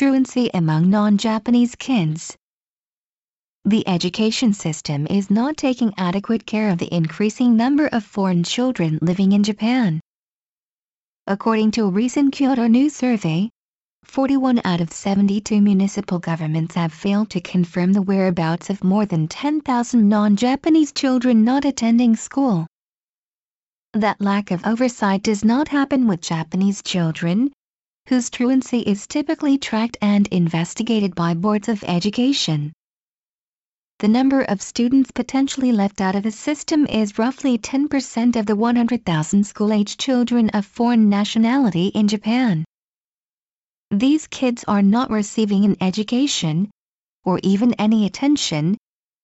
truancy among non-Japanese kids. The education system is not taking adequate care of the increasing number of foreign children living in Japan. According to a recent Kyodo News survey, 41 out of 72 municipal governments have failed to confirm the whereabouts of more than 10,000 non-Japanese children not attending school. That lack of oversight does not happen with Japanese children, whose truancy is typically tracked and investigated by boards of education the number of students potentially left out of the system is roughly 10% of the 100,000 school-age children of foreign nationality in Japan. These kids are not receiving an education, or even any attention,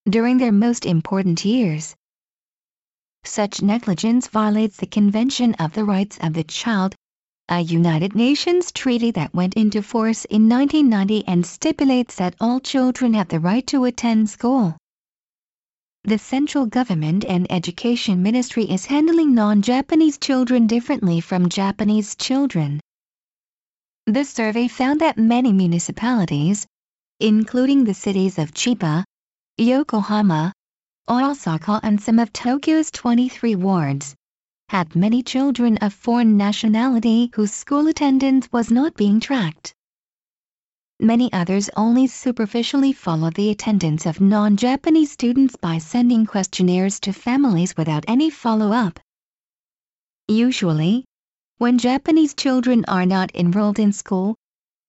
during their most important years. Such negligence violates the Convention of the Rights of the Child, a United Nations treaty that went into force in 1990 and stipulates that all children have the right to attend school. The central government and education ministry is handling non-Japanese children differently from Japanese children. The survey found that many municipalities, including the cities of Chiba, Yokohama, Osaka and some of Tokyo's 23 wards, had many children of foreign nationality whose school attendance was not being tracked. Many others only superficially follow the attendance of non-Japanese students by sending questionnaires to families without any follow-up. Usually, when Japanese children are not enrolled in school,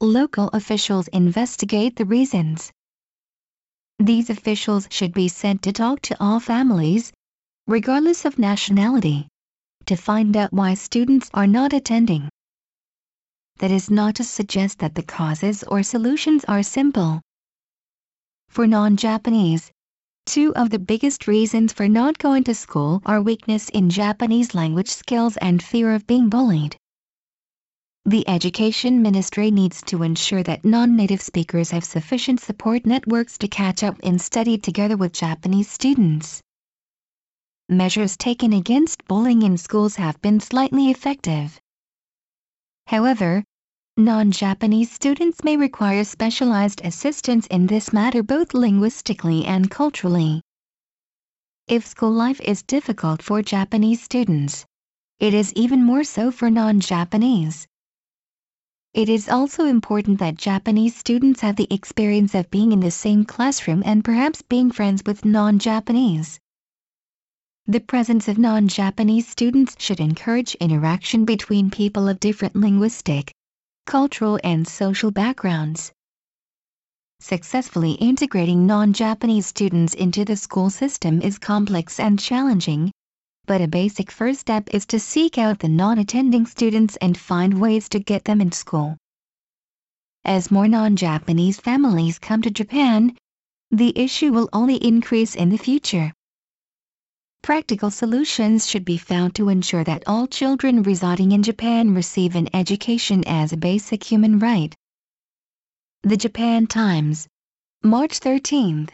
local officials investigate the reasons. These officials should be sent to talk to all families, regardless of nationality to find out why students are not attending. That is not to suggest that the causes or solutions are simple. For non-Japanese, two of the biggest reasons for not going to school are weakness in Japanese language skills and fear of being bullied. The Education Ministry needs to ensure that non-native speakers have sufficient support networks to catch up and study together with Japanese students measures taken against bullying in schools have been slightly effective. However, non-Japanese students may require specialized assistance in this matter both linguistically and culturally. If school life is difficult for Japanese students, it is even more so for non-Japanese. It is also important that Japanese students have the experience of being in the same classroom and perhaps being friends with non-Japanese. The presence of non-Japanese students should encourage interaction between people of different linguistic, cultural and social backgrounds. Successfully integrating non-Japanese students into the school system is complex and challenging, but a basic first step is to seek out the non-attending students and find ways to get them in school. As more non-Japanese families come to Japan, the issue will only increase in the future. Practical solutions should be found to ensure that all children residing in Japan receive an education as a basic human right. The Japan Times, March 13.